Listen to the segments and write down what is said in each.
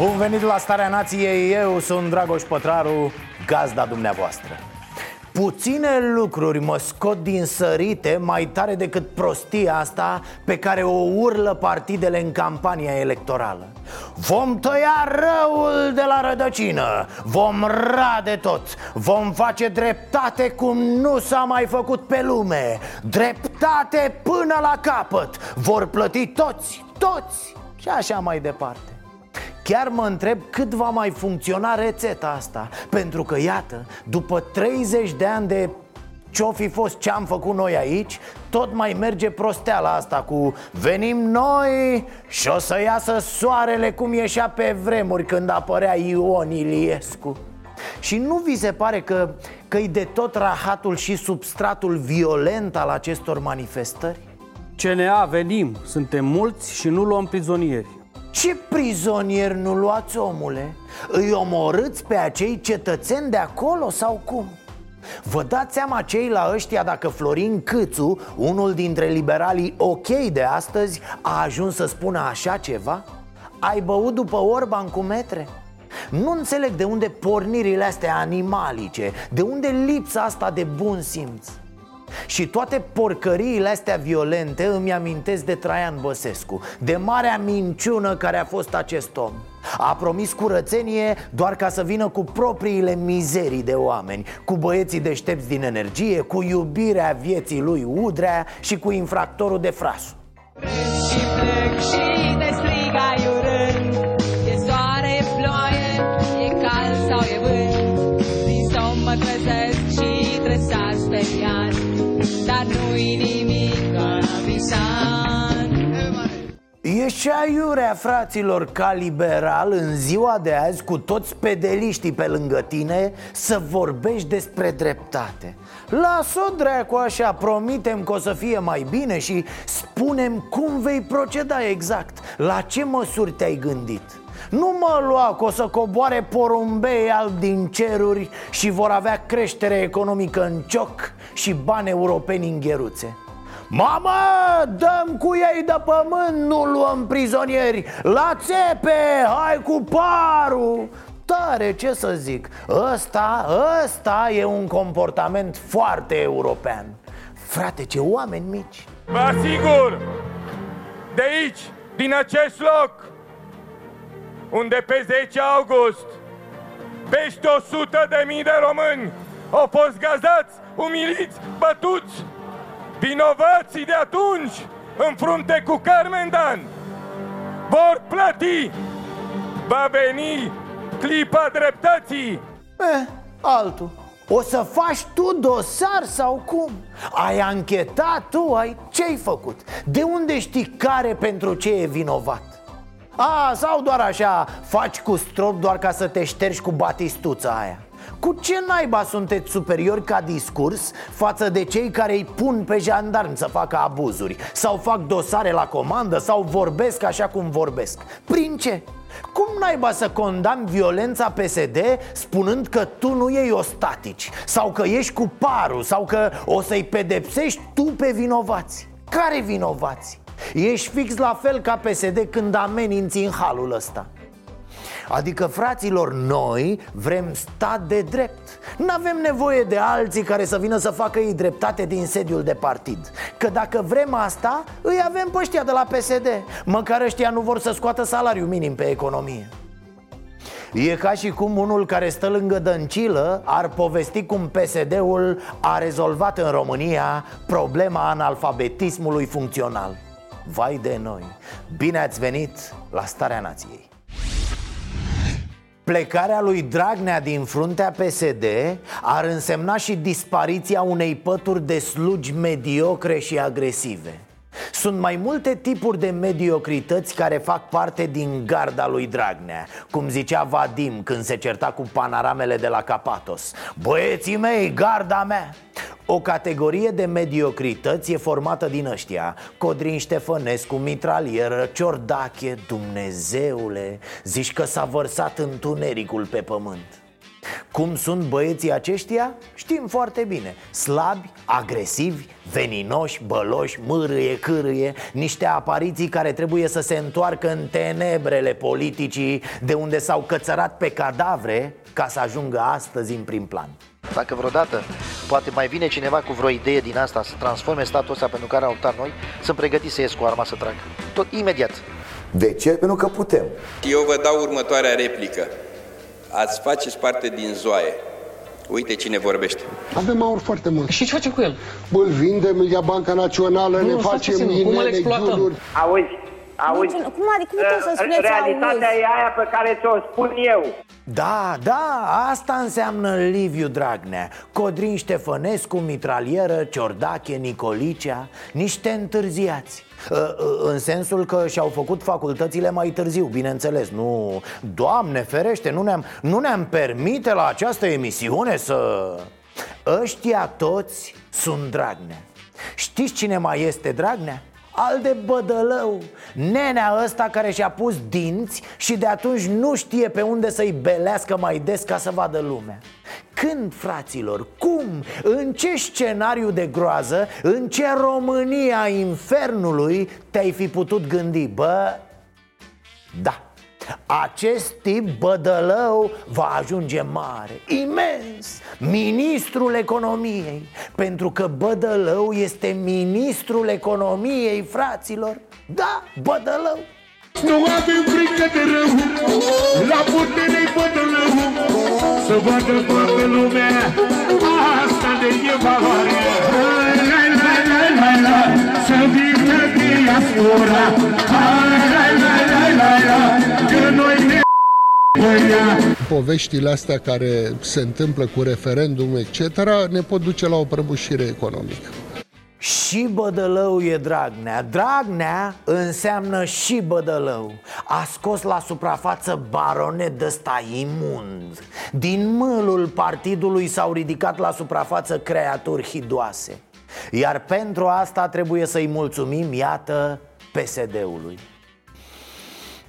Bun venit la Starea Nației, eu sunt Dragoș Pătraru, gazda dumneavoastră. Puține lucruri mă scot din sărite mai tare decât prostia asta pe care o urlă partidele în campania electorală. Vom tăia răul de la rădăcină, vom rade tot, vom face dreptate cum nu s-a mai făcut pe lume. Dreptate până la capăt, vor plăti toți, toți și așa mai departe Chiar mă întreb cât va mai funcționa rețeta asta Pentru că, iată, după 30 de ani de ce-o fi fost ce am făcut noi aici Tot mai merge prosteala asta cu Venim noi și o să iasă soarele cum ieșea pe vremuri Când apărea Ion Iliescu și nu vi se pare că, că e de tot rahatul și substratul violent al acestor manifestări? CNA venim, suntem mulți și nu luăm prizonieri. Ce prizonieri nu luați, omule? Îi omorâți pe acei cetățeni de acolo sau cum? Vă dați seama cei la ăștia dacă Florin Câțu, unul dintre liberalii ok de astăzi, a ajuns să spună așa ceva? Ai băut după Orban cu metre? Nu înțeleg de unde pornirile astea animalice De unde lipsa asta de bun simț și toate porcăriile astea violente îmi amintesc de Traian Băsescu De marea minciună care a fost acest om. A promis curățenie doar ca să vină cu propriile mizerii de oameni Cu băieții deștepți din energie, cu iubirea vieții lui Udrea și cu infractorul de frasu Și plec și te strig aiurând E soare, ploaie, e cald sau e vânt. Din somn mă trezesc E și aiurea fraților ca liberal în ziua de azi cu toți pedeliștii pe lângă tine să vorbești despre dreptate Lasă-o dracu așa, promitem că o să fie mai bine și spunem cum vei proceda exact La ce măsuri te-ai gândit? Nu mă lua că o să coboare porumbei albi din ceruri și vor avea creștere economică în cioc și bani europeni în gheruțe Mamă, dăm cu ei de pământ, nu luăm prizonieri. La țepe, hai cu parul. Tare, ce să zic. Ăsta, ăsta e un comportament foarte european. Frate, ce oameni mici. Vă asigur, de aici, din acest loc, unde pe 10 august peste 100 de mii de români au fost gazați, umiliți, bătuți, vinovații de atunci, în frunte cu Carmen Dan, vor plăti. Va veni clipa dreptății. Eh, altul o să faci tu dosar sau cum? Ai anchetat tu? Ai... Ce-ai făcut? De unde știi care pentru ce e vinovat? A, sau doar așa faci cu strop doar ca să te ștergi cu batistuța aia cu ce naiba sunteți superiori ca discurs față de cei care îi pun pe jandarmi să facă abuzuri? Sau fac dosare la comandă? Sau vorbesc așa cum vorbesc? Prin ce? Cum naiba să condamn violența PSD spunând că tu nu iei ostatici? Sau că ești cu parul? Sau că o să-i pedepsești tu pe vinovați? Care vinovați? Ești fix la fel ca PSD când ameninți în halul ăsta Adică, fraților, noi vrem stat de drept. Nu-avem nevoie de alții care să vină să facă ei dreptate din sediul de partid. Că dacă vrem asta, îi avem pe ăștia de la PSD Măcar ăștia nu vor să scoată salariu minim pe economie. E ca și cum unul care stă lângă Dăncilă ar povesti cum PSD-ul a rezolvat în România problema analfabetismului funcțional. Vai de noi! Bine ați venit la Starea Nației! Plecarea lui Dragnea din fruntea PSD ar însemna și dispariția unei pături de slugi mediocre și agresive Sunt mai multe tipuri de mediocrități care fac parte din garda lui Dragnea. Cum zicea Vadim când se certa cu panoramele de la Capatos. Băieții mei, garda mea! O categorie de mediocrități e formată din ăștia. Codrin Ștefănescu, mitralieră, ciordache, Dumnezeule! Zici că s-a vărsat întunericul pe pământ cum sunt băieții aceștia? Știm foarte bine Slabi, agresivi, veninoși, băloși, mârâie, cârâie Niște apariții care trebuie să se întoarcă în tenebrele politicii De unde s-au cățărat pe cadavre ca să ajungă astăzi în prim plan dacă vreodată poate mai vine cineva cu vreo idee din asta să transforme statul ăsta pentru care au optat noi, sunt pregătiți să ies cu arma să trag. Tot imediat. De ce? Pentru că putem. Eu vă dau următoarea replică. Ați faceți parte din zoaie. Uite cine vorbește. Avem aur foarte mult. Și ce face cu el? Îl vindem, îl ia Banca Națională, Nu, ne stați facem puțin, cum îl mine, exploatăm? giururi. Auzi, auzi. Deci, cum adică, cum puteți să spuneți Realitatea auzi? e aia pe care ți-o spun eu. Da, da, asta înseamnă Liviu Dragnea Codrin Ștefănescu, mitralieră, Ciordache, Nicolicea Niște întârziați Uh, uh, În sensul că și-au făcut facultățile mai târziu, bineînțeles Nu, Doamne ferește, nu ne-am, nu ne-am permite la această emisiune să... Ăștia toți sunt Dragnea Știți cine mai este Dragnea? Al de bădălău. Nenea ăsta care și-a pus dinți Și de atunci nu știe pe unde să-i belească mai des ca să vadă lumea. Când, fraților, cum, în ce scenariu de groază În ce România infernului te-ai fi putut gândi Bă, da acest tip bădălău va ajunge mare, imens, ministrul economiei Pentru că bădălău este ministrul economiei, fraților. Da, bădălău. Nu avem frică de rău La putere bădălău Să vadă toată lumea Asta de e valoare. Hai, hai, hai, hai, hai, hai Să vină diaspora Hai, hai, hai, hai, hai, hai Că noi ne Poveștile astea care se întâmplă cu referendum, etc., ne pot duce la o prăbușire economică. Și bădălău e Dragnea Dragnea înseamnă și bădălău A scos la suprafață baronet de ăsta imund Din mâlul partidului s-au ridicat la suprafață creaturi hidoase Iar pentru asta trebuie să-i mulțumim, iată, PSD-ului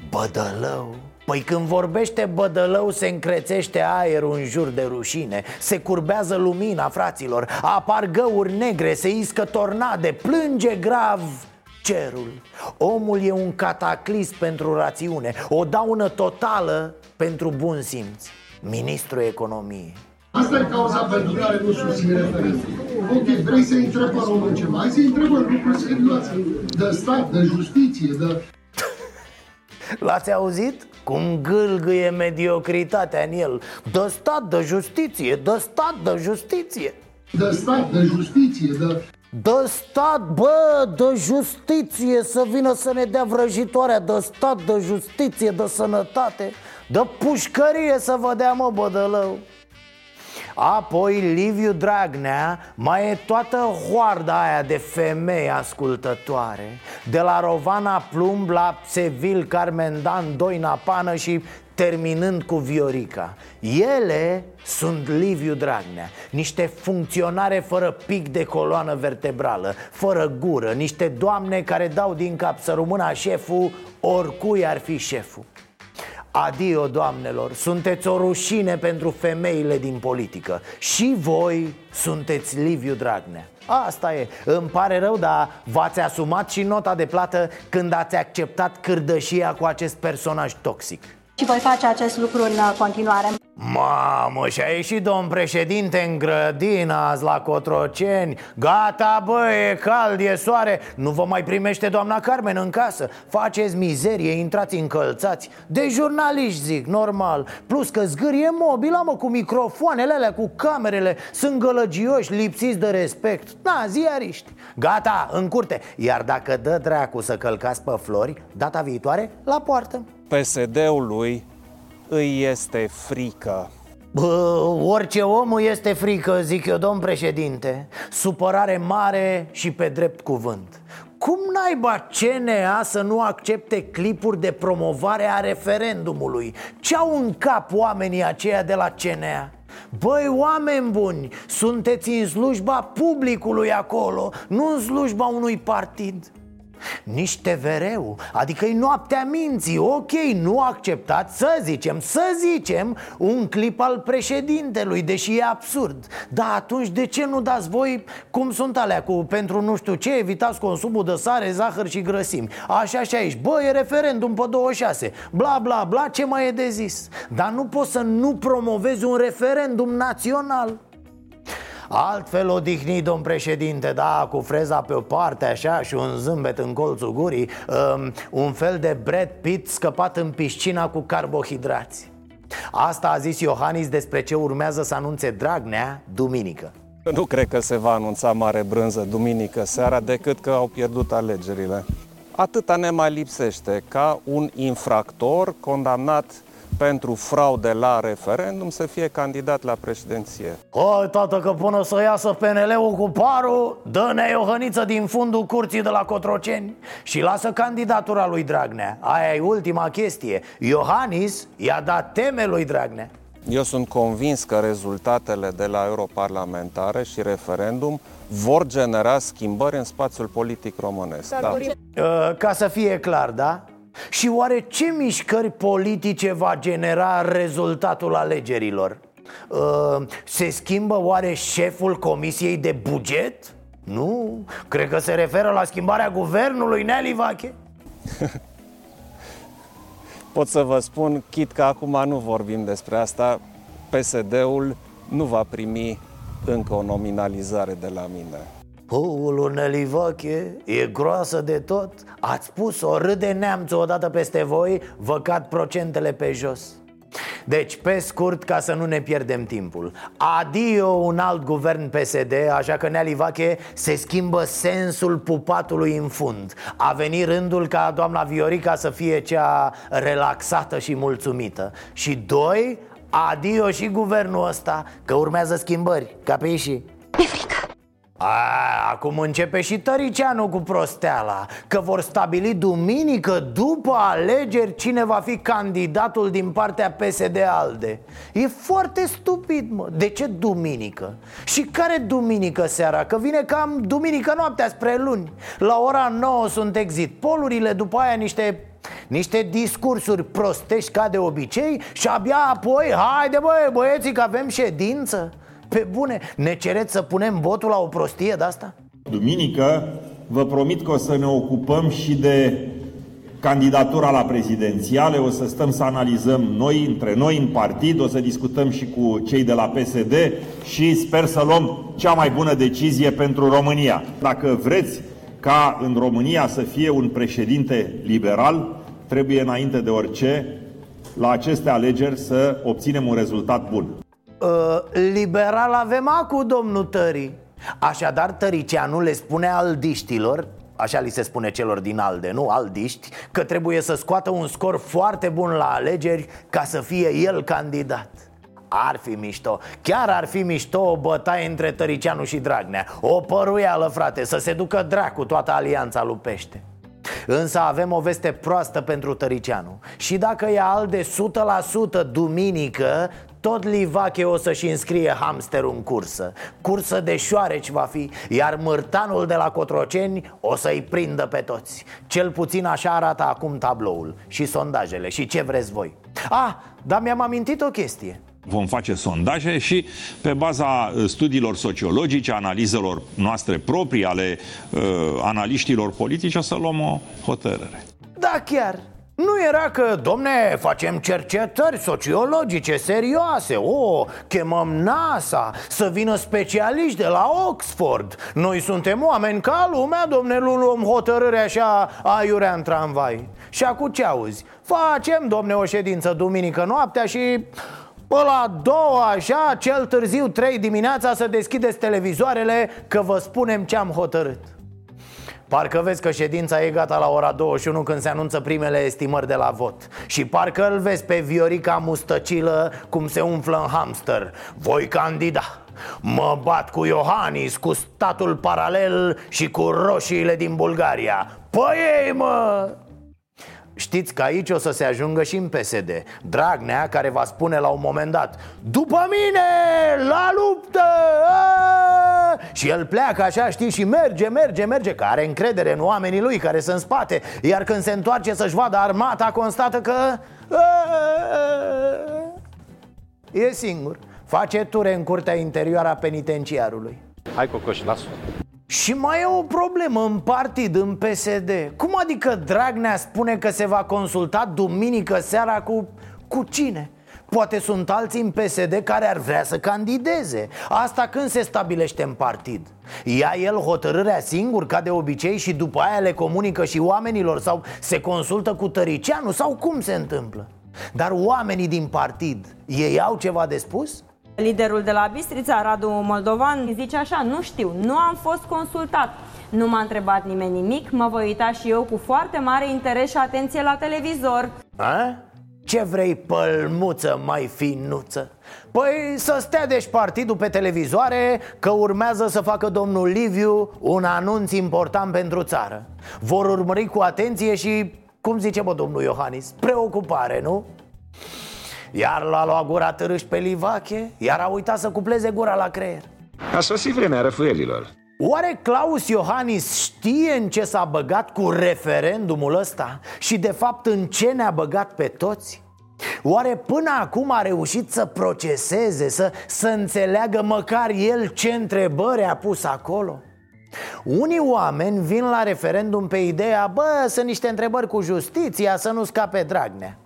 Bădălău. Păi când vorbește bădălău se încrețește aerul în jur de rușine Se curbează lumina, fraților Apar găuri negre, se iscă tornade Plânge grav cerul. Omul e un cataclism pentru rațiune O daună totală pentru bun simț. Ministrul economiei Asta e cauza pentru care nu susțin referendum. Ok, vrei să întrebi pe român ceva, hai să întrebi în lucruri serioase, de stat, de justiție, de... L-ați auzit? Cum gâlgâie mediocritatea în el. Dă stat, de justiție, dă stat, de justiție. De stat, de justiție, de... Dă stat, bă, de justiție Să vină să ne dea vrăjitoarea. De stat, de justiție, de sănătate De pușcărie să vă dea, mă, bădălău Apoi Liviu Dragnea mai e toată hoarda aia de femei ascultătoare. De la Rovana Plumb la Sevil Carmen Dan Doina Pană și terminând cu Viorica. Ele sunt Liviu Dragnea Niște funcționare fără pic de coloană vertebrală Fără gură Niște doamne care dau din cap să rămână șeful Oricui ar fi șeful Adio, doamnelor, sunteți o rușine pentru femeile din politică. Și voi sunteți Liviu Dragnea. Asta e, îmi pare rău, dar v-ați asumat și nota de plată când ați acceptat cârdășia cu acest personaj toxic Și voi face acest lucru în uh, continuare. Mamă, și-a ieșit domn președinte în grădină azi la Cotroceni. Gata, bă, e cald, e soare. Nu vă mai primește doamna Carmen în casă. Faceți mizerie, intrați încălțați. De jurnaliști, zic, normal. Plus că zgârie mobila, mă, cu microfoanele alea, cu camerele. Sunt gălăgioși, lipsiți de respect. Na, ziariști. Gata, în curte. Iar dacă dă dracu să călcați pe flori Data viitoare, la poartă PSD-ului îi este frică. Bă, orice om îi este frică, zic eu, domn președinte Supărare mare și pe drept cuvânt Cum naiba CNA să nu accepte clipuri de promovare a referendumului? Ce au în cap oamenii aceia de la CNA? Băi, oameni buni, sunteți în slujba publicului acolo, nu în slujba unui partid nici TVR-ul, adică e noaptea minții. Ok, nu acceptați să zicem, să zicem Un clip al președintelui, deși e absurd. Dar atunci de ce nu dați voi cum sunt alea cu pentru nu știu ce Evitați consumul de sare, zahăr și grăsimi? Așa și aici, bă, e referendum pe 26 Bla bla bla, ce mai e de zis? Dar nu poți să nu promovezi un referendum național Altfel odihnit, domn președinte, da, cu freza pe o parte așa și un zâmbet în colțul gurii um, Un fel de Brad Pitt scăpat în piscina cu carbohidrați Asta a zis Iohannis despre ce urmează să anunțe Dragnea duminică Nu cred că se va anunța mare brânză duminică seara decât că au pierdut alegerile. Atâta ne mai lipsește ca un infractor condamnat pentru fraude la referendum să fie candidat la președinție. Hai, tată, că până să iasă PNL-ul cu parul Dă-ne o hăniță din fundul curții de la Cotroceni Și lasă candidatura lui Dragnea Aia e ultima chestie Iohannis i-a dat teme lui Dragnea Eu sunt convins că rezultatele de la europarlamentare și referendum vor genera schimbări în spațiul politic românesc. Da. Uh, Ca să fie clar, da? Și oare ce mișcări politice va genera rezultatul alegerilor? Uh, Se schimbă oare șeful Comisiei de Buget? Nu, cred că se referă la schimbarea guvernului Nelly Vache Pot să vă spun, chit că acum nu vorbim despre asta, PSD-ul nu va primi încă o nominalizare de la mine. Păul Nelly Vache e groasă de tot. Ați spus-o, râde neamțul odată peste voi Vă cad procentele pe jos. Deci, pe scurt, ca să nu ne pierdem timpul. Adio un alt guvern PSD Așa că Neali Vache se schimbă sensul pupatului în fund. A venit rândul ca doamna Viorica să fie cea relaxată și mulțumită. Și doi, adio și guvernul ăsta Că urmează schimbări, ca pe ieși a, acum începe și Tăricianu cu prosteala Că vor stabili duminică după alegeri cine va fi candidatul din partea PSD-ALDE E foarte stupid, mă De ce duminică? Și care duminică seara? Că vine cam duminică noaptea spre luni La ora 9 sunt exit polurile, după aia niște niște discursuri prostești ca de obicei Și abia apoi, haide băi, băieții că avem ședință Pe bune, ne cereți să punem votul la o prostie de asta? Duminică vă promit că o să ne ocupăm și de candidatura la prezidențiale, o să stăm să analizăm noi, între noi, în partid, o să discutăm și cu cei de la PSD și sper să luăm cea mai bună decizie pentru România. Dacă vreți ca în România să fie un președinte liberal, trebuie înainte de orice la aceste alegeri să obținem un rezultat bun. Uh, liberal avem acu, domnul Tării. Așadar, Tăricianu le spune aldiștilor Așa li se spune celor din ALDE, nu? Aldiști Că trebuie să scoată un scor foarte bun la alegeri Ca să fie el candidat. Ar fi mișto, chiar ar fi mișto o bătaie între Tăricianu și Dragnea. O păruială, frate, să se ducă dracu toată alianța lupește. Însă avem o veste proastă pentru Tăricianu. Și dacă e al de 100% duminică tot Livache o să-și înscrie hamsterul în cursă. Cursă de șoareci va fi Iar mârtanul de la Cotroceni o să-i prindă pe toți. Cel puțin așa arată acum tabloul Și sondajele. Și ce vreți voi? Ah, dar mi-am amintit o chestie. Vom face sondaje și pe baza uh, studiilor sociologice, analizelor noastre proprii, ale uh, analiștilor politici, o să luăm o hotărâre. Da, chiar nu era că, domne, facem cercetări sociologice serioase. O, chemăm NASA să vină specialiști de la Oxford. Noi suntem oameni ca lumea, domne, nu luăm hotărâre așa aiurea în tramvai. Și acum ce auzi? Facem, domne, o ședință duminică noaptea și Pe la două așa, cel târziu trei dimineața să deschideți televizoarele Că vă spunem ce am hotărât Parcă vezi că ședința e gata la ora 21 când se anunță primele estimări de la vot. Și parcă îl vezi pe Viorica mustăcilă cum se umflă în hamster. Voi candida. Mă bat cu Iohannis, cu statul paralel și cu roșiile din Bulgaria. Păi ei, mă! Știți că aici o să se ajungă și în PSD Dragnea care va spune la un moment dat După mine, la luptă! A! Și el pleacă așa, știi, și merge, merge, merge Că are încredere în oamenii lui care sunt în spate Iar când se întoarce să-și vadă armata, constată că... E singur. Face ture în curtea interioară a penitenciarului. Hai, Cocoș, lasă și mai e o problemă în partid, în PSD Cum adică Dragnea spune că se va consulta duminică seara cu... cu cine? Poate sunt alții în PSD care ar vrea să candideze Asta când se stabilește în partid? Ia el hotărârea singur, ca de obicei, și după aia le comunică și oamenilor Sau se consultă cu Tăricianu, sau cum se întâmplă? Dar oamenii din partid, ei au ceva de spus? Liderul de la Bistrița, Radu Moldovan, zice așa, nu știu, nu am fost consultat. Nu m-a întrebat nimeni nimic, mă voi uita și eu cu foarte mare interes și atenție la televizor. A? Ce vrei, pălmuță mai finuță? Păi să stea deci partidul pe televizoare că urmează să facă domnul Liviu un anunț important pentru țară Vor urmări cu atenție și, cum zice bă domnul Iohannis, preocupare, nu? Iar l-a luat gura târâși pe Livache Iar a uitat să cupleze gura la creier A sosit vremea răfuielilor Oare Claus Iohannis știe în ce s-a băgat cu referendumul ăsta? Și de fapt în ce ne-a băgat pe toți? Oare până acum a reușit să proceseze, să, să înțeleagă măcar el ce întrebări a pus acolo? Unii oameni vin la referendum pe ideea, bă, sunt niște întrebări cu justiția, să nu scape Dragnea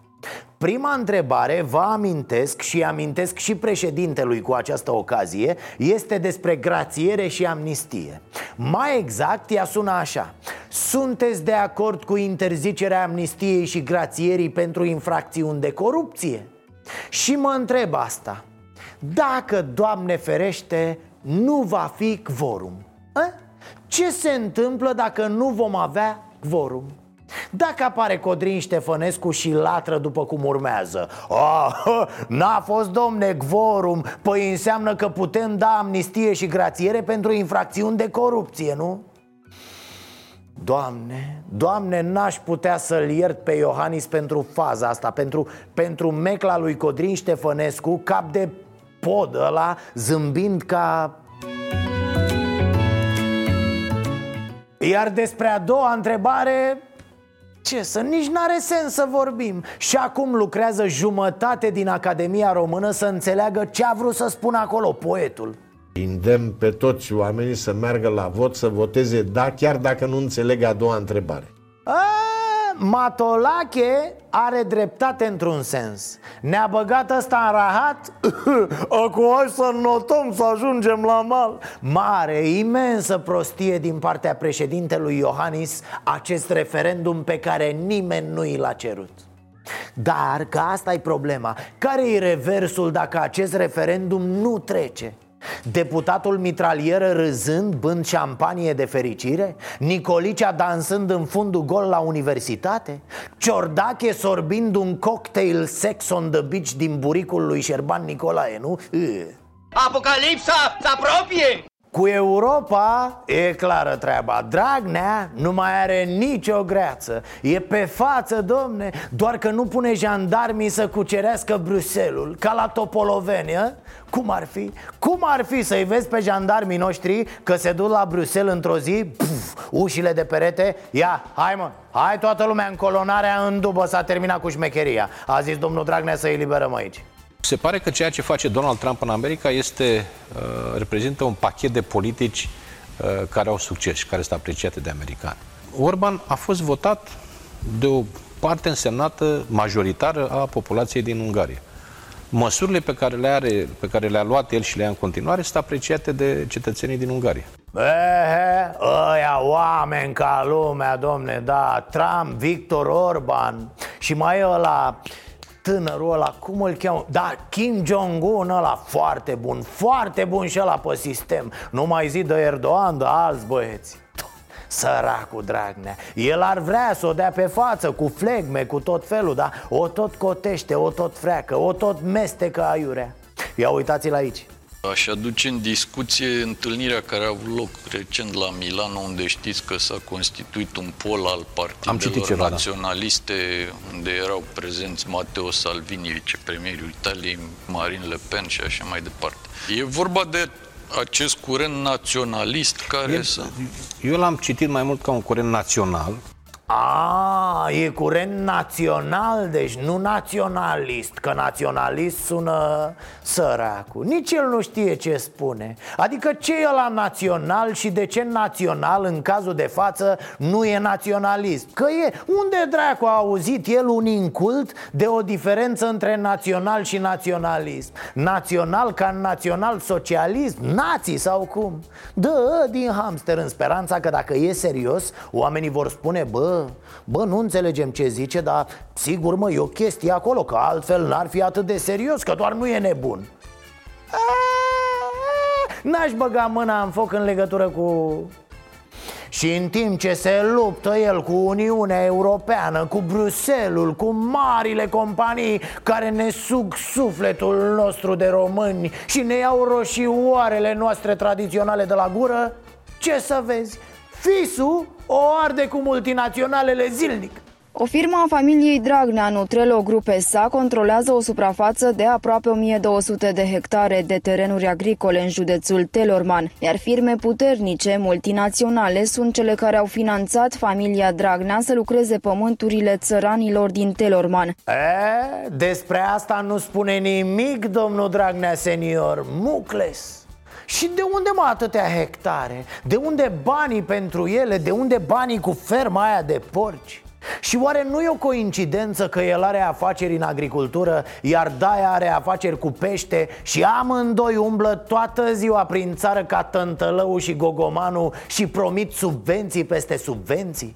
Prima întrebare, vă amintesc și amintesc și președintelui cu această ocazie Este despre grațiere și amnistie Mai exact, ea sună așa Sunteți de acord cu interzicerea amnistiei și grațierii pentru infracțiuni de corupție? Și mă întreb asta Dacă, Doamne ferește, nu va fi quorum a? Ce se întâmplă dacă nu vom avea quorum? Dacă apare Codrin Ștefănescu și latră după cum urmează oh, N-a fost domne gvorum Păi înseamnă că putem da amnistie și grațiere pentru infracțiuni de corupție, nu? Doamne, Doamne, n-aș putea să-l iert pe Iohannis pentru faza asta Pentru, pentru mecla lui Codrin Ștefănescu Cap de pod ăla, zâmbind ca... Iar despre a doua întrebare ce? Să, nici n-are sens să vorbim. Și acum lucrează jumătate din Academia Română să înțeleagă ce a vrut să spună acolo poetul. Indem pe toți oamenii să meargă la vot, să voteze da, chiar dacă nu înțeleg a doua întrebare. A, Matolache are dreptate într-un sens. Ne-a băgat ăsta în rahat? Acum hai să notăm să ajungem la mal. Mare, imensă prostie din partea președintelui Iohannis Acest referendum pe care nimeni nu i l-a cerut. Dar că asta e problema. Care e reversul dacă acest referendum nu trece? Deputatul mitralieră râzând, bând șampanie de fericire? Nicolicea dansând în fundul gol la universitate? Ciordache sorbind un cocktail sex on the beach din buricul lui Șerban Nicolae, nu? Apocalipsa se apropie! Cu Europa e clară treaba. Dragnea nu mai are nicio greață. E pe față, domne Doar că nu pune jandarmii să cucerească Bruselul Ca la Topolovenia Cum ar fi? Cum ar fi să-i vezi pe jandarmii noștri Că se duc la Bruxelles într-o zi puf, Ușile de perete? Ia, hai mă, hai toată lumea în colonarea În dubă s-a terminat cu șmecheria. A zis domnul Dragnea să eliberăm aici se pare că ceea ce face Donald Trump în America este, uh, reprezintă un pachet de politici uh, care au succes și care sunt apreciate de americani. Orban a fost votat de o parte însemnată, majoritară a populației din Ungaria. Măsurile pe care le are, pe care le-a luat el și le-a în continuare sunt apreciate de cetățenii din Ungaria. Ehe, ăia oameni ca lumea, domne, da Trump, Victor Orban Și mai e ăla tânărul ăla, cum îl cheamă? Da, Kim Jong-un ăla, foarte bun, foarte bun și ăla pe sistem. Nu mai zi de Erdogan, de alți băieți. Săracul Dragnea. El ar vrea să o dea pe față Cu flegme, cu tot felul Dar o tot cotește, o tot freacă O tot mestecă aiurea. Ia uitați-l aici Aș aduce în discuție întâlnirea care a avut loc recent la Milano, unde știți că s-a constituit un pol al Am citit partidelor ceva, da. naționaliste, unde erau prezenți Matteo Salvini, vicepremierul Italiei, Marine Le Pen și așa mai departe. E vorba de acest curent naționalist care El- să... Eu l-am citit mai mult ca un curent național, A, e curent național, deci nu naționalist Că naționalist sună săracul. Nici el nu știe ce spune. Adică ce e la național și de ce național în cazul de față nu e naționalist Că e, unde dracu a auzit el un incult de o diferență între național și naționalist Național ca în național socialist, nații sau cum? Dă din hamster în speranța că dacă e serios Oamenii vor spune, bă, bă, nu înțelegem ce zice Dar sigur mă, e o chestie acolo Că altfel n-ar fi atât de serios, că doar nu e nebun N-aș băga mâna în foc în legătură cu... Și în timp ce se luptă el cu Uniunea Europeană, cu Bruselul, cu marile companii care ne sug sufletul nostru de români și ne iau roșioarele noastre tradiționale de la gură, ce să vezi? Fisul o arde cu multinaționalele zilnic. O firmă a familiei Dragnea, Nutrelo Group SA, controlează o suprafață de aproape 1200 de hectare de terenuri agricole în județul Telorman, iar firme puternice, multinaționale, sunt cele care au finanțat familia Dragnea să lucreze pământurile țăranilor din Telorman. E, despre asta nu spune nimic domnul Dragnea senior, Mucles și de unde mă atâtea hectare? De unde banii pentru ele? De unde banii cu ferma aia de porci? Și oare nu e o coincidență că el are afaceri în agricultură Iar Daia are afaceri cu pește Și amândoi umblă toată ziua prin țară ca Tântălău și Gogomanu Și promit subvenții peste subvenții?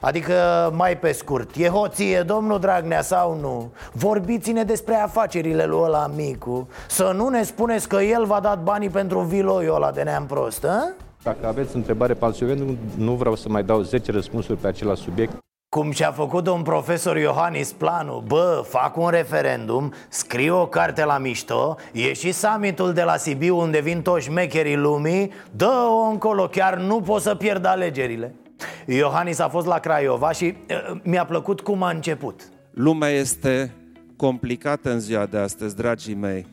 Adică, mai pe scurt, e hoție domnul Dragnea sau nu? Vorbiți-ne despre afacerile lui ăla micu Să nu ne spuneți că el v-a dat banii pentru viloiul ăla de neam prost, a? Dacă aveți întrebare pe alt subiect, nu, nu vreau să mai dau 10 răspunsuri pe același subiect. Cum și-a făcut un profesor Iohannis planul Bă, fac un referendum, scriu o carte la mișto E și summitul de la Sibiu unde vin toți șmecherii lumii Dă-o încolo, chiar nu pot să pierd alegerile Iohannis a fost la Craiova și uh, mi-a plăcut cum a început Lumea este complicată în ziua de astăzi, dragii mei.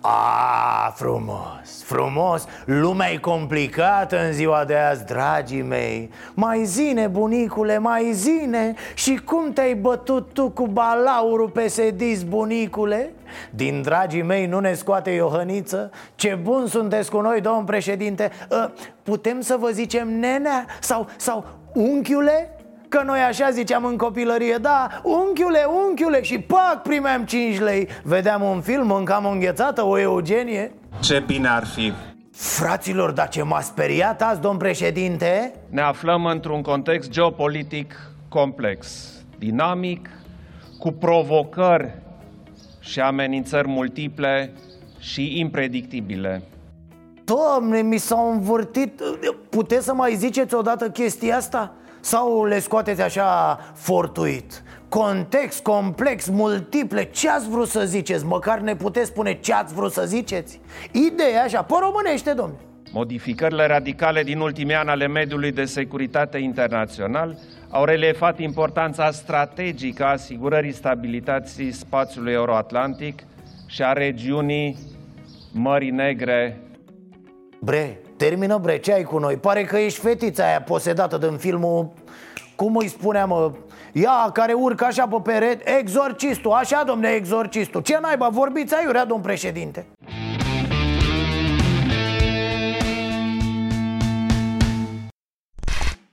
A, frumos, frumos Lumea e complicată în ziua de azi, dragii mei Mai zine, bunicule, mai zine Și cum te-ai bătut tu cu balaurul pe sedis, bunicule? Din dragii mei nu ne scoate Iohăniță Ce bun sunteți cu noi, domn președinte Ă, Putem să vă zicem nenea? Sau, sau unchiule? Că noi așa ziceam în copilărie Da, unchiule, unchiule Și pac, primeam 5 lei Vedeam un film, mâncam o înghețată, o Eugenie Ce bine ar fi! Fraților, dar ce m-a speriat azi, domn președinte? Ne aflăm într-un context geopolitic complex, dinamic, cu provocări și amenințări multiple și impredictibile. Doamne, mi s-au învârtit Puteți să mai ziceți odată chestia asta? Sau le scoateți așa fortuit? Context, complex, multiple Ce ați vrut să ziceți? Măcar ne puteți spune ce ați vrut să ziceți? Ideea așa, pe românește, domnule Modificările radicale din ultimii ani ale mediului de securitate internațional au relefat importanța strategică a asigurării stabilității spațiului euroatlantic și a regiunii Mării Negre. Bre, termină bre, ce ai cu noi? Pare că ești fetița aia posedată din filmul Cum îi spunea mă Ea care urcă așa pe perete Exorcistul, așa domne, exorcistul Ce naiba, vorbiți aiurea, domn președinte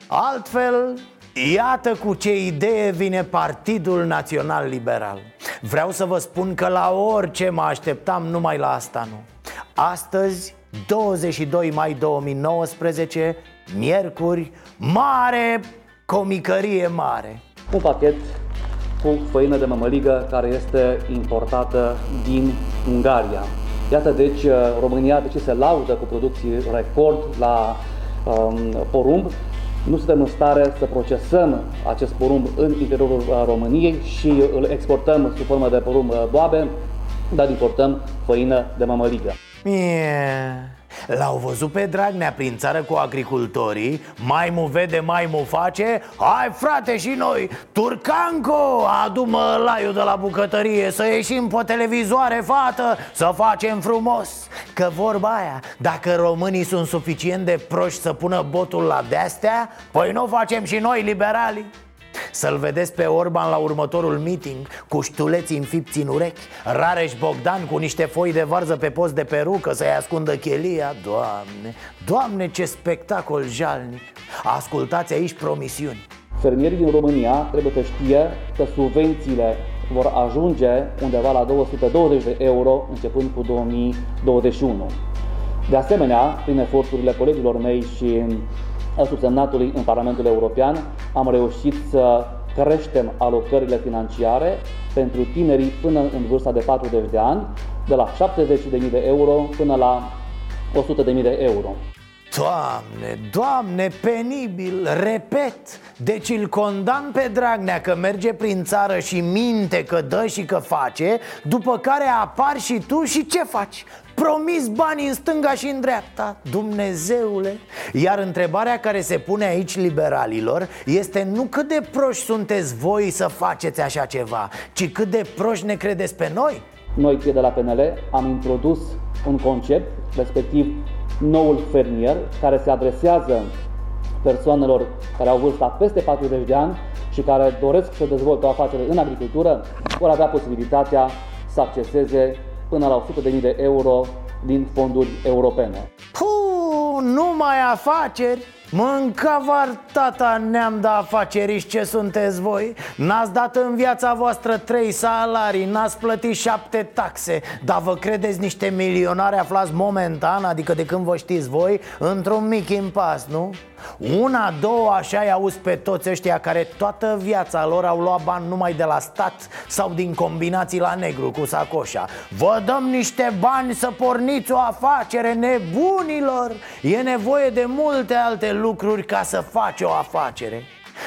Altfel, iată cu ce idee vine Partidul Național Liberal Vreau să vă spun că la orice mă așteptam, numai la asta nu Astăzi, 22 mai 2019, miercuri, mare comicărie mare Un pachet cu făină de mămăligă care este importată din Ungaria. Iată deci România de ce se laudă cu producții record la um, porumb. Nu suntem în stare să procesăm acest porumb în interiorul uh, României și îl exportăm sub formă de porumb uh, boabe, dar importăm făină de mămăligă. Mie. L-au văzut pe Dragnea prin țară cu agricultorii. Mai mu vede, mai mu face. Hai frate și noi. Turcanco, adu-mă laiul de la bucătărie Să ieșim pe televizoare, fată Să facem frumos. Că vorba aia, dacă românii sunt suficient de proști să pună botul la de-astea Păi nu facem și noi liberalii să-l vedeți pe Orban la următorul meeting Cu ștuleți înfipți în urechi Rareș Bogdan cu niște foi de varză pe post de perucă Să-i ascundă chelia. Doamne, Doamne ce spectacol jalnic. Ascultați aici promisiuni. Fermierii din România trebuie să știe că subvențiile vor ajunge undeva la 220 de euro începând cu 2021. De asemenea, prin eforturile colegilor mei și a subsemnatului în Parlamentul European, am reușit să creștem alocările financiare pentru tinerii până în vârsta de 40 de ani, de la 70.000 de euro până la 100.000 de euro. Doamne, doamne, penibil, repet Deci îl condamn pe Dragnea că merge prin țară și minte că dă și că face După care apar și tu și ce faci? Promis bani în stânga și în dreapta Dumnezeule Iar întrebarea care se pune aici liberalilor Este nu cât de proști sunteți voi să faceți așa ceva Ci cât de proști ne credeți pe noi Noi, cei de la PNL, am introdus un concept, respectiv noul fermier, care se adresează persoanelor care au vârsta peste 40 de ani și care doresc să dezvolte o afacere în agricultură, vor avea posibilitatea să acceseze până la 100.000 de euro din fonduri europene. Puh, numai afaceri Mâncavar tata neam de afaceriști ce sunteți voi N-ați dat în viața voastră trei salarii N-ați plătit șapte taxe Dar vă credeți niște milionari aflați momentan Adică de când vă știți voi Într-un mic impas, nu? Una, două, așa i auzi pe toți ăștia care toată viața lor au luat bani numai de la stat Sau din combinații la negru cu sacoșa. Vă dăm niște bani să porniți o afacere nebunilor! E nevoie de multe alte lucruri ca să faci o afacere.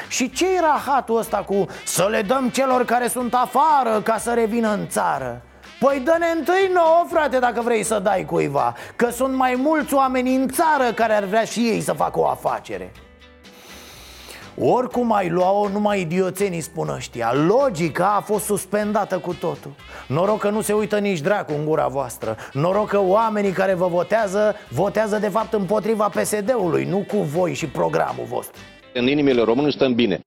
Și ce e rahatul ăsta cu să le dăm celor care sunt afară ca să revină în țară? Păi dă-ne întâi nouă, frate, dacă vrei să dai cuiva Că sunt mai mulți oameni în țară care ar vrea și ei să facă o afacere. Oricum ai lua-o, numai idioțenii spun ăștia. Logica a fost suspendată cu totul. Noroc că nu se uită nici dracu în gura voastră. Noroc că oamenii care vă votează Votează de fapt împotriva PSD-ului Nu cu voi și programul vostru. În inimile românilor stăm bine.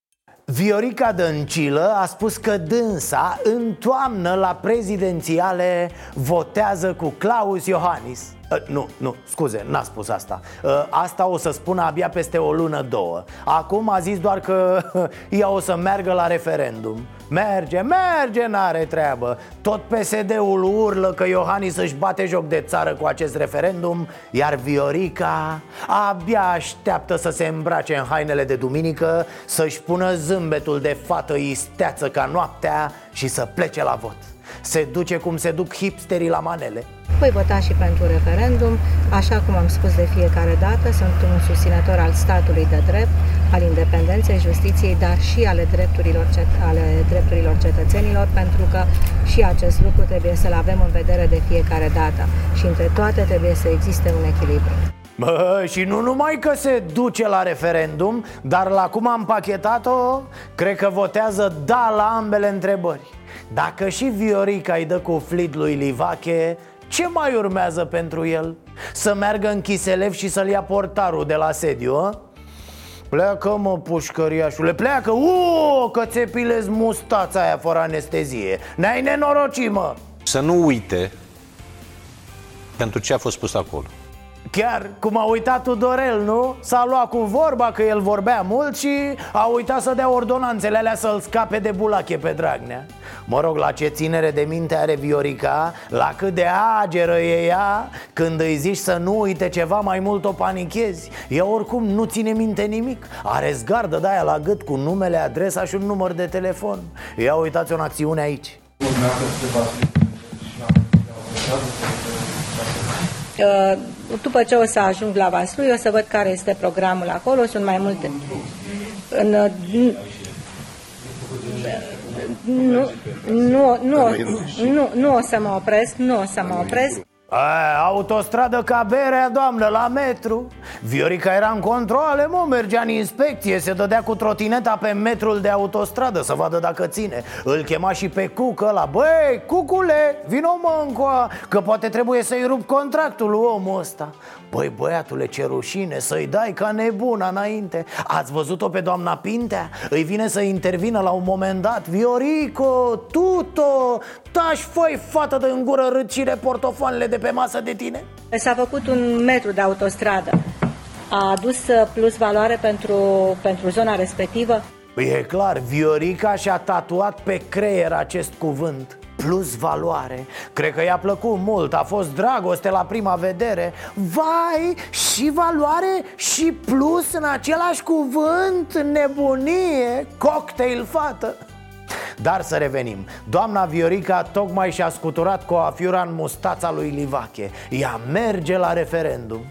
Viorica Dăncilă a spus că dânsa în toamnă la prezidențiale votează cu Claus Iohannis. Uh, nu, nu, scuze, n-a spus asta. Uh, Asta o să spună abia peste o lună, două. Acum a zis doar că ea o să meargă la referendum. Merge, merge, n-are treabă. Tot PSD-ul urlă că Iohannis își bate joc de țară cu acest referendum Iar Viorica abia așteaptă să se îmbrace în hainele de duminică Să-și pună zâmbetul de fată isteață ca noaptea Și să plece la vot Se duce cum se duc hipsterii la manele voi vota și pentru referendum, așa cum am spus de fiecare dată, sunt un susținător al statului de drept, al independenței justiției, dar și ale drepturilor, cet- ale drepturilor cetățenilor, pentru că și acest lucru trebuie să-l avem în vedere de fiecare dată. Și între toate trebuie să existe un echilibru. Bă, și nu numai că se duce la referendum, dar la cum am pachetat-o, cred că votează da la ambele întrebări. Dacă și Viorica îi dă cu flit lui Livache, ce mai urmează pentru el? Să meargă în Chiselev și să-l ia portarul de la sediu, a? Pleacă, mă, pușcăriașule, pleacă Uuu, că ți pilezi mustața aia fără anestezie Ne-ai nenorocit, mă Să nu uite pentru ce a fost pus acolo. Chiar cum a uitat Tudorel, nu? S-a luat cu vorba că el vorbea mult și a uitat să dea ordonanțele alea să-l scape de bulache pe Dragnea Mă rog, la ce ținere de minte are Viorica, la cât de ageră e ea Când îi zici să nu uite ceva, mai mult o panichezi Ea oricum nu ține minte nimic Are zgardă de aia la gât cu numele, adresa și un număr de telefon Ia uitați o acțiune aici Uh, După ce o să ajung la Vaslui, o să văd care este programul acolo, sunt mai multe. În, uh, nu, nu, nu, nu, nu o să mă opresc, nu o să mă opresc. A, autostradă ca berea, doamnă, la metru. Viorica era în controle, mă, mergea în inspecție Se dădea cu trotineta pe metrul de autostradă Să vadă dacă ține. Îl chema și pe cucă la Băi, cucule, vino mă încoa Că poate trebuie să-i rup contractul lui omul ăsta Băi, băiatule, ce rușine Să-i dai ca nebuna înainte Ați văzut-o pe doamna Pintea? Îi vine să intervină la un moment dat Viorico, tuto Tași, făi, fată de îngură râcire portofoanele de pe masă de tine S-a făcut un metru de autostradă. A adus uh, plus valoare pentru, pentru zona respectivă? E clar, Viorica și-a tatuat pe creier acest cuvânt Plus valoare. Cred că i-a plăcut mult, a fost dragoste la prima vedere. Vai, și valoare și plus în același cuvânt Nebunie, cocktail fată. Dar să revenim. Doamna Viorica tocmai și-a scuturat coafiura în mustața lui Livache. Ea merge la referendum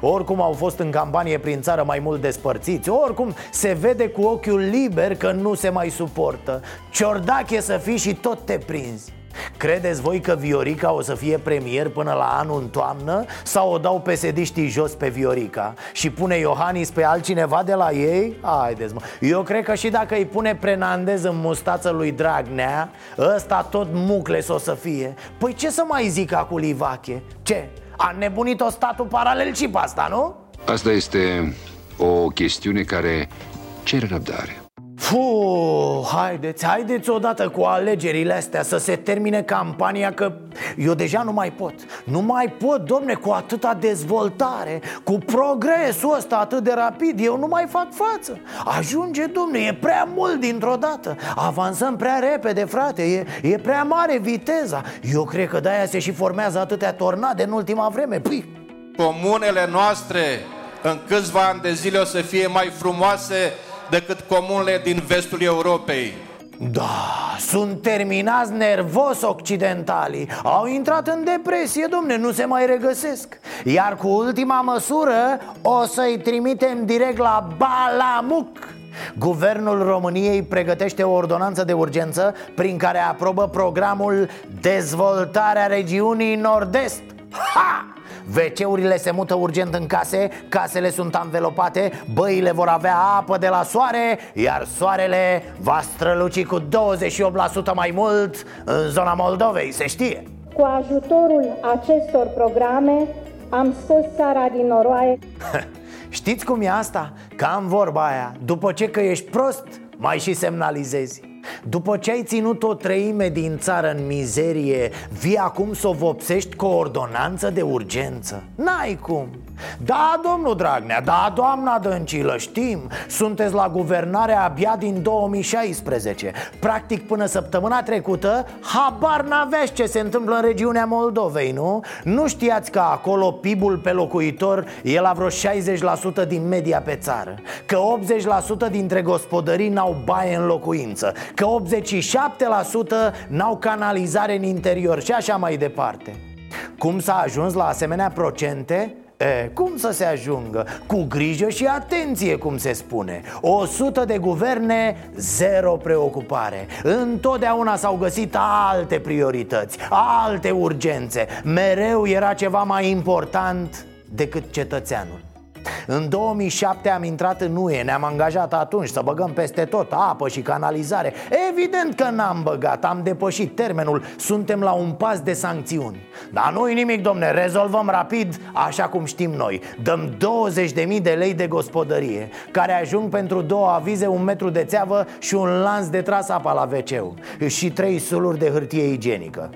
oricum au fost în campanie prin țară mai mult despărțiți Oricum se vede cu ochiul liber că nu se mai suportă Ciordache să fii și tot te prinzi Credeți voi că Viorica o să fie premier până la anul în toamnă? Sau o dau pesediștii jos pe Viorica? Și pune Iohannis pe altcineva de la ei? Haideți mă Eu cred că și dacă îi pune Prenandez în mustață lui Dragnea Ăsta tot mucles o să fie Păi ce să mai zic acum Livache? Ce? A nebunit-o statul paralel și pe asta, nu? Asta este o chestiune care cere răbdare. Fu, haideți, haideți odată cu alegerile astea să se termine campania că eu deja nu mai pot. Nu mai pot, domne, cu atâta dezvoltare, cu progresul ăsta atât de rapid Eu nu mai fac față. Ajunge, domne, e prea mult dintr-o dată. Avansăm prea repede, frate, e, e prea mare viteza. Eu cred că de-aia se și formează atâtea tornade în ultima vreme. Păi, Comunele noastre în câțiva ani de zile o să fie mai frumoase decât comunele din vestul Europei. Da, sunt terminați nervos occidentalii Au intrat în depresie, domne, nu se mai regăsesc Iar cu ultima măsură o să-i trimitem direct la Balamuc Guvernul României pregătește o ordonanță de urgență Prin care aprobă programul Dezvoltarea regiunii Nord-Est Ha! WC-urile se mută urgent în case, casele sunt anvelopate, băile vor avea apă de la soare, iar soarele va străluci cu 28% mai mult în zona Moldovei, se știe. Cu ajutorul acestor programe am scos țara din noroaie. Știți cum e asta? Cam vorba aia, după ce că ești prost, mai și semnalizezi după ce ai ținut o treime din țară în mizerie Vii acum să o vopsești cu o ordonanță de urgență. N-ai cum. Da, domnul Dragnea, da, doamna Dăncilă, știm. Sunteți la guvernare abia din 2016 Practic până săptămâna trecută Habar n-aveți ce se întâmplă în regiunea Moldovei, nu? Nu știați că acolo PIB-ul pe locuitor e la vreo 60% din media pe țară. Că 80% dintre gospodării n-au baie în locuință Că 87% n-au canalizare în interior și așa mai departe. Cum s-a ajuns la asemenea procente? E, cum să se ajungă? Cu grijă și atenție, cum se spune. 100 de guverne, zero preocupare. Întotdeauna s-au găsit alte priorități, alte urgențe. Mereu era ceva mai important decât cetățeanul în 2007 am intrat în UE, ne-am angajat atunci să băgăm peste tot apă și canalizare. Evident că n-am băgat, am depășit termenul, suntem la un pas de sancțiuni. Dar nu-i nimic, domne, rezolvăm rapid așa cum știm noi. Dăm 20.000 de lei de gospodărie Care ajung pentru două avize, un metru de țeavă și un lanț de tras apa la wc Și trei suluri de hârtie igienică.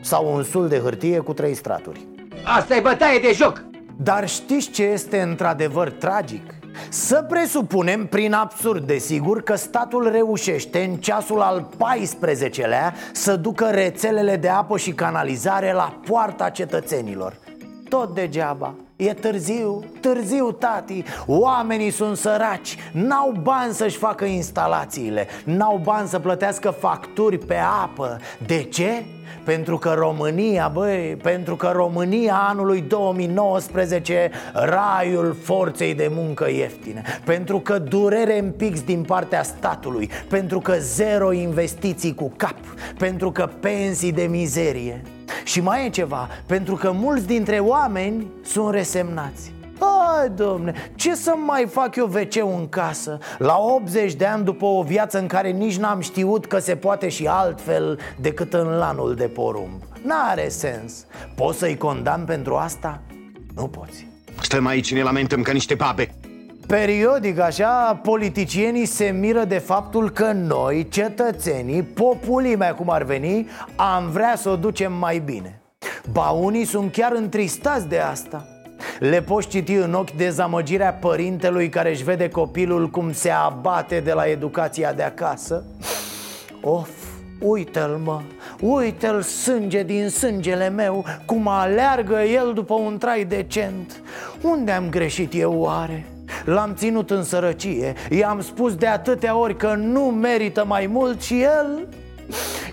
Sau un sul de hârtie cu trei straturi. Asta e bătaie de joc! Dar știți ce este într-adevăr tragic? Să presupunem, prin absurd desigur, că statul reușește în ceasul al 14-lea să ducă rețelele de apă și canalizare la poarta cetățenilor. Tot degeaba. E târziu, târziu, tati. Oamenii sunt săraci. N-au bani să-și facă instalațiile. N-au bani să plătească facturi pe apă. De ce? Pentru că România, băi, pentru că România anului 2019 Raiul forței de muncă ieftine. Pentru că durere în pix din partea statului. Pentru că zero investiții cu cap. Pentru că pensii de mizerie. Și mai e ceva, pentru că mulți dintre oameni sunt resemnați Hai, domne, ce să mai fac eu wc în casă? La 80 de ani după o viață în care nici n-am știut că se poate și altfel decât în lanul de porumb. N-are sens. Poți să-i condamn pentru asta? Nu poți. Stăm aici, ne lamentăm ca niște pape. Periodic așa, politicienii se miră de faptul că noi, cetățenii, populimea cum ar veni, am vrea să o ducem mai bine. Ba unii sunt chiar întristați de asta le poți citi în ochi dezamăgirea părintelui care își vede copilul cum se abate de la educația de acasă? Of, uite-l mă, uite-l sânge din sângele meu Cum aleargă el după un trai decent Unde am greșit eu oare? L-am ținut în sărăcie I-am spus de atâtea ori că nu merită mai mult și el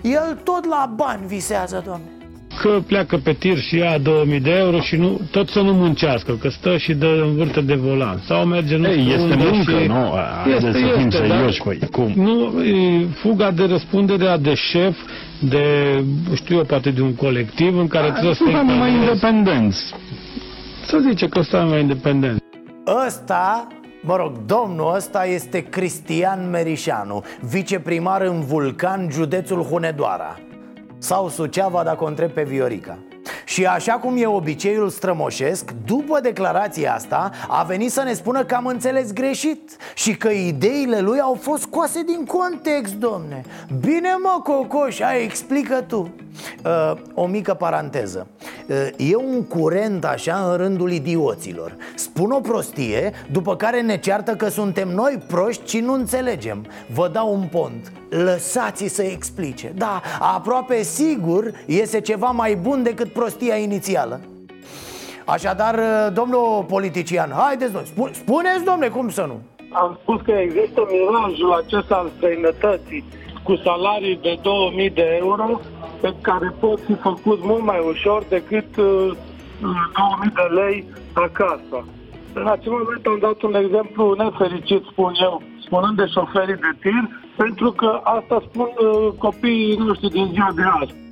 El tot la bani visează, doamne că pleacă pe tir și ia 2000 de euro și nu, tot să nu muncească, că stă și dă în vârtă de volan. Sau merge nu Ei, este muncă, și... nu? Haideți este, să fim este, serioși cu cum? Nu, fuga de răspundere a de șef, de, știu eu, poate de un colectiv în care a, trebuie să fim mai independenți. Să zice că suntem mai independenți. Ăsta Mă rog, domnul ăsta este Cristian Merișanu, viceprimar în Vulcan, județul Hunedoara sau Suceava dacă o întreb pe Viorica și așa cum e obiceiul strămoșesc, după declarația asta a venit să ne spună că am înțeles greșit Și că ideile lui au fost scoase din context, domne. Bine mă, Cocoș, ai explică tu. Uh, O mică paranteză. Uh, E un curent așa în rândul idioților. Spun o prostie, după care ne ceartă că suntem noi proști și nu înțelegem. Vă dau un pont. Lăsați să explice. Da, aproape sigur iese ceva mai bun decât prostia inițială Așadar, domnul politician, haideți noi, spune, spuneți domnule, cum să nu? Am spus că există mirajul acesta al străinătății cu salarii de 2000 de euro pe care pot fi făcut mult mai ușor decât uh, 2000 de lei acasă. În acel moment am dat un exemplu nefericit, spun eu, spunând de șoferii de tir, pentru că asta spun uh, copiii noștri din ziua de azi.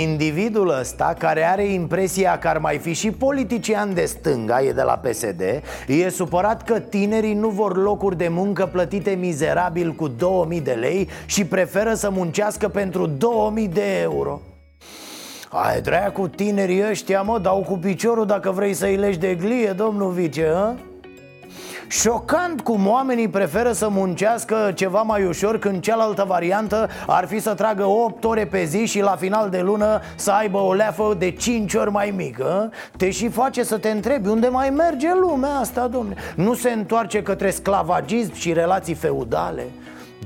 Individul ăsta, care are impresia că ar mai fi și politician de stânga, e de la PSD E supărat că tinerii nu vor locuri de muncă plătite mizerabil cu 2000 de lei Și preferă să muncească pentru 2000 de euro ai cu tinerii ăștia, mă, dau cu piciorul dacă vrei să-i legi de glie, domnul vice, hă? Șocant cum oamenii preferă să muncească ceva mai ușor Când cealaltă variantă ar fi să tragă 8 ore pe zi Și la final de lună să aibă o leafă de 5 ori mai mică. Te și face să te întrebi unde mai merge lumea asta, domne? Nu se întoarce către sclavagism și relații feudale?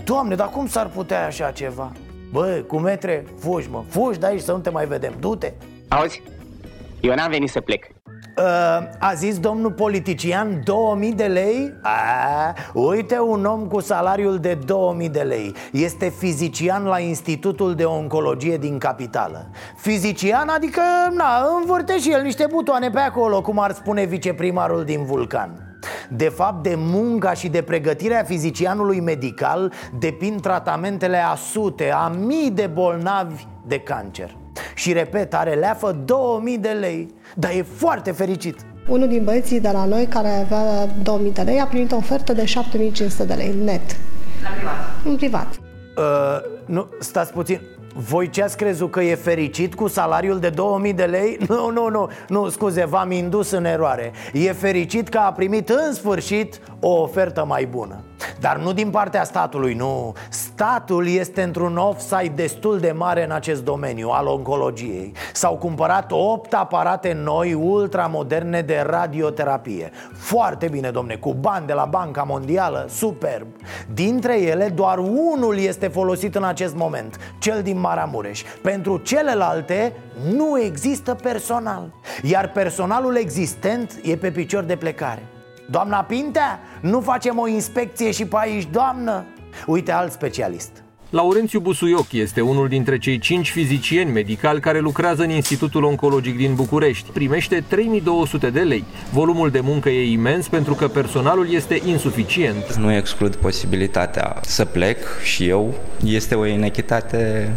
Doamne, dar cum s-ar putea așa ceva? Bă, cu metre, fugi mă, fugi de aici să nu te mai vedem, du-te. Auzi, eu n-am venit să plec. Uh, a zis domnul politician 2000 de lei? A, uite un om cu salariul de 2000 de lei. Este fizician la Institutul de Oncologie din capitală. Fizician adică, na, învârte și el niște butoane pe acolo Cum ar spune viceprimarul din Vulcan. De fapt, de munca și de pregătirea fizicianului medical depind tratamentele a sute, a mii de bolnavi de cancer Și repet, are leafă 2000 de lei dar e foarte fericit. Unul din băieții de la noi, care avea 2000 de lei, a primit o ofertă de 7500 de lei net. La privat? În privat. Uh, nu, stați puțin. Voi ce ați crezut că e fericit cu salariul de 2000 de lei? Nu, nu, nu, nu, scuze, v-am indus în eroare E fericit că a primit în sfârșit o ofertă mai bună dar nu din partea statului, nu. Statul este într-un offside destul de mare în acest domeniu, al oncologiei. S-au cumpărat 8 aparate noi, ultramoderne de radioterapie. Foarte bine, domne, cu bani de la Banca Mondială, superb. Dintre ele, doar unul este folosit în acest moment, cel din Maramureș. Pentru celelalte nu există personal. Iar personalul existent e pe picior de plecare Doamna Pintea, nu facem o inspecție și pe aici, doamnă? Uite alt specialist Laurențiu Busuioc este unul dintre cei cinci fizicieni medicali care lucrează în Institutul Oncologic din București. Primește 3200 de lei. Volumul de muncă e imens pentru că personalul este insuficient. Nu exclud posibilitatea să plec și eu. Este o inechitate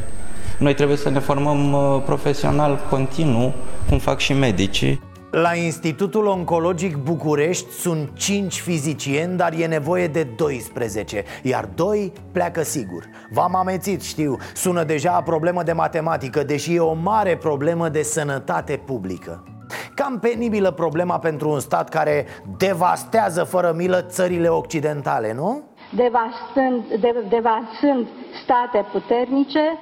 Noi trebuie să ne formăm uh, profesional continuu, cum fac și medicii. La Institutul Oncologic București sunt 5 fizicieni, dar e nevoie de 12 Iar 2 pleacă sigur. V-am amețit, știu, sună deja a problemă de matematică Deși e o mare problemă de sănătate publică. Cam penibilă problema pentru un stat care devastează fără milă țările occidentale, nu? Devastând, de, devastând state puternice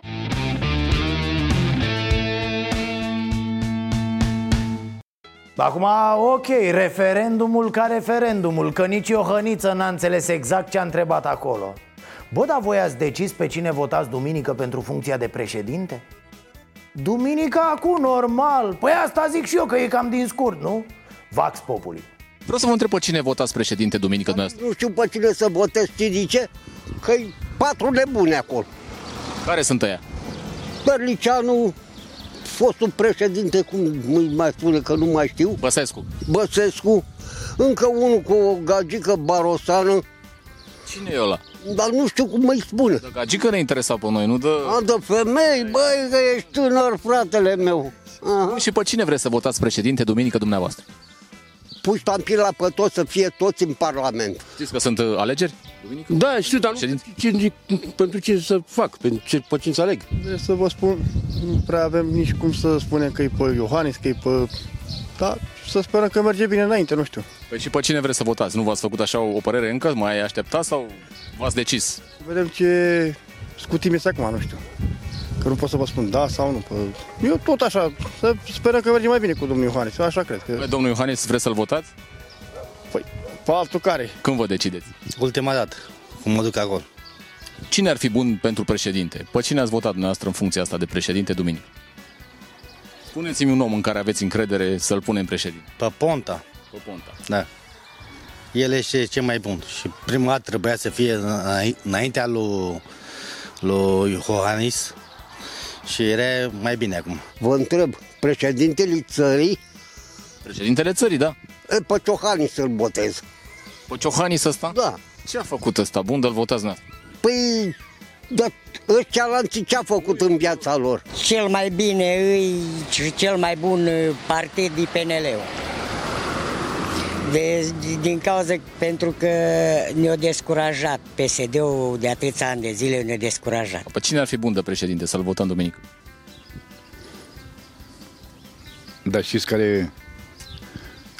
Acum, ok, referendumul ca referendumul Că nici Iohăniță n-a înțeles exact ce a întrebat acolo Bă, dar voi ați decis pe cine votați duminică pentru funcția de președinte? Duminica acum, normal Păi asta zic și eu, că e cam din scurt, nu? Vax Populi Vreau să vă întreb pe cine votați președinte duminică dumneavoastră. Nu știu pe cine să votez, știi de ce? Că-i patru nebune acolo. Care sunt ăia? Bărlicianu, fostul președinte, cum îi mai spune că nu mai știu. Băsescu. Băsescu, încă unul cu o gagică barosană. Cine e ăla? Dar nu știu cum îi spune. Dar gagică ne interesa pe noi, nu dă... A, de femei, băi, că ești tânăr, fratele meu. Aha. Și pe cine vreți să votați președinte duminică dumneavoastră? Pui stampila pe toți să fie toți în Parlament. Știți că sunt uh, alegeri? Duminică? Da, știu, dar nu ce, pentru ce să fac, pentru ce, pe cine să aleg. De să vă spun, nu prea avem nici cum să spunem că e pe Iohannis, că e pe... Da, să sperăm că merge bine înainte, nu știu. Păi și pe cine vreți să votați? Nu v-ați făcut așa o părere încă? Mai așteptați sau v-ați decis? Vedem ce scutim este acum, nu știu. Că nu pot să vă spun da sau nu. Eu tot așa, să sperăm că merge mai bine cu domnul Iohannis, așa cred. Că... Păi, domnul Iohannis vreți să-l votați? Păi, pe altul care? Când vă decideți? Ultima dată, cum mă duc acolo. Cine ar fi bun pentru președinte? Pe cine ați votat dumneavoastră în funcția asta de președinte duminică? Spuneți-mi un om în care aveți încredere să-l punem președinte. Pe Ponta. Pe Ponta. Da. El este cel mai bun și prima dată trebuia să fie înaintea lui, lui Iohannis și era mai bine acum. Vă întreb, președintele țării? Președintele țării, da. E, pe Iohannis să-l botez. Pe Iohannis ăsta? Da. Ce a făcut ăsta? Bun, de-l votați dumneavoastră. Păi, dar ăștia lanții ce a făcut în viața lor? Cel mai bine îi și cel mai bun partid e PNL-ul. De, din cauza pentru că ne-a descurajat PSD-ul de atâția ani de zile ne-a descurajat. Pe cine ar fi bun de președinte să-l votăm duminică? Dar știți care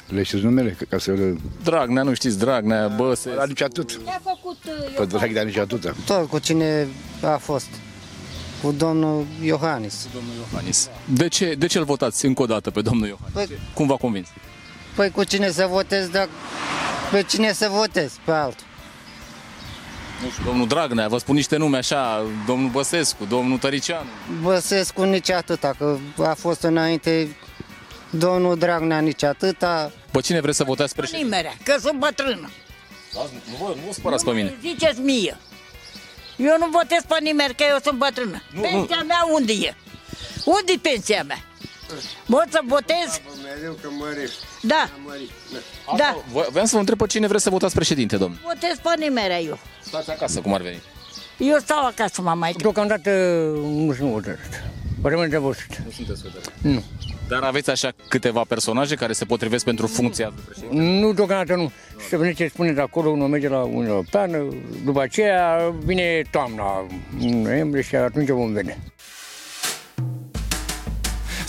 le știți numele? Ca să... Dragnea, nu știți, Dragnea, Băse... La nici atât. Ce a făcut Pe Dragnea nici atât. Tot cu cine a fost? Cu domnul Iohannis. Cu domnul Iohannis. De ce, de ce îl votați încă o dată pe domnul Iohannis? Păi, Cum v-a convins? Păi cu cine să votez, dar pe cine să votez? Pe altul. Nu știu, domnul Dragnea, vă spun niște nume așa, domnul Băsescu, domnul Tăricianu. Băsescu nici atâta, că a fost înainte domnul Dragnea nici atâta. Pe cine vreți să votați președinte? Nimerea, că sunt bătrână. Da, nu, vă, nu vă spărați pe mine. Ziceți mie. Eu nu votez pe nimeni, că eu sunt bătrână. Nu, pensia nu. mea unde e? unde e pensia mea? Pot să votez? Da. Da. Vreau să vă întreb pe cine vreți să votați președinte, domnul. Votez pe nimerea eu. Stați acasă, cum ar veni? Eu stau acasă, mama. mai. Deocamdată nu sunt hotărât. Rămân de vârstă. Nu sunteți hotărât. Nu. Dar aveți așa câteva personaje care se potrivesc pentru funcția de președinte? Nu, deocamdată nu. Să vedem ce spune de acolo, unul merge la Uniunea Europeană, după aceea vine toamna, în noiembrie și atunci vom vedea.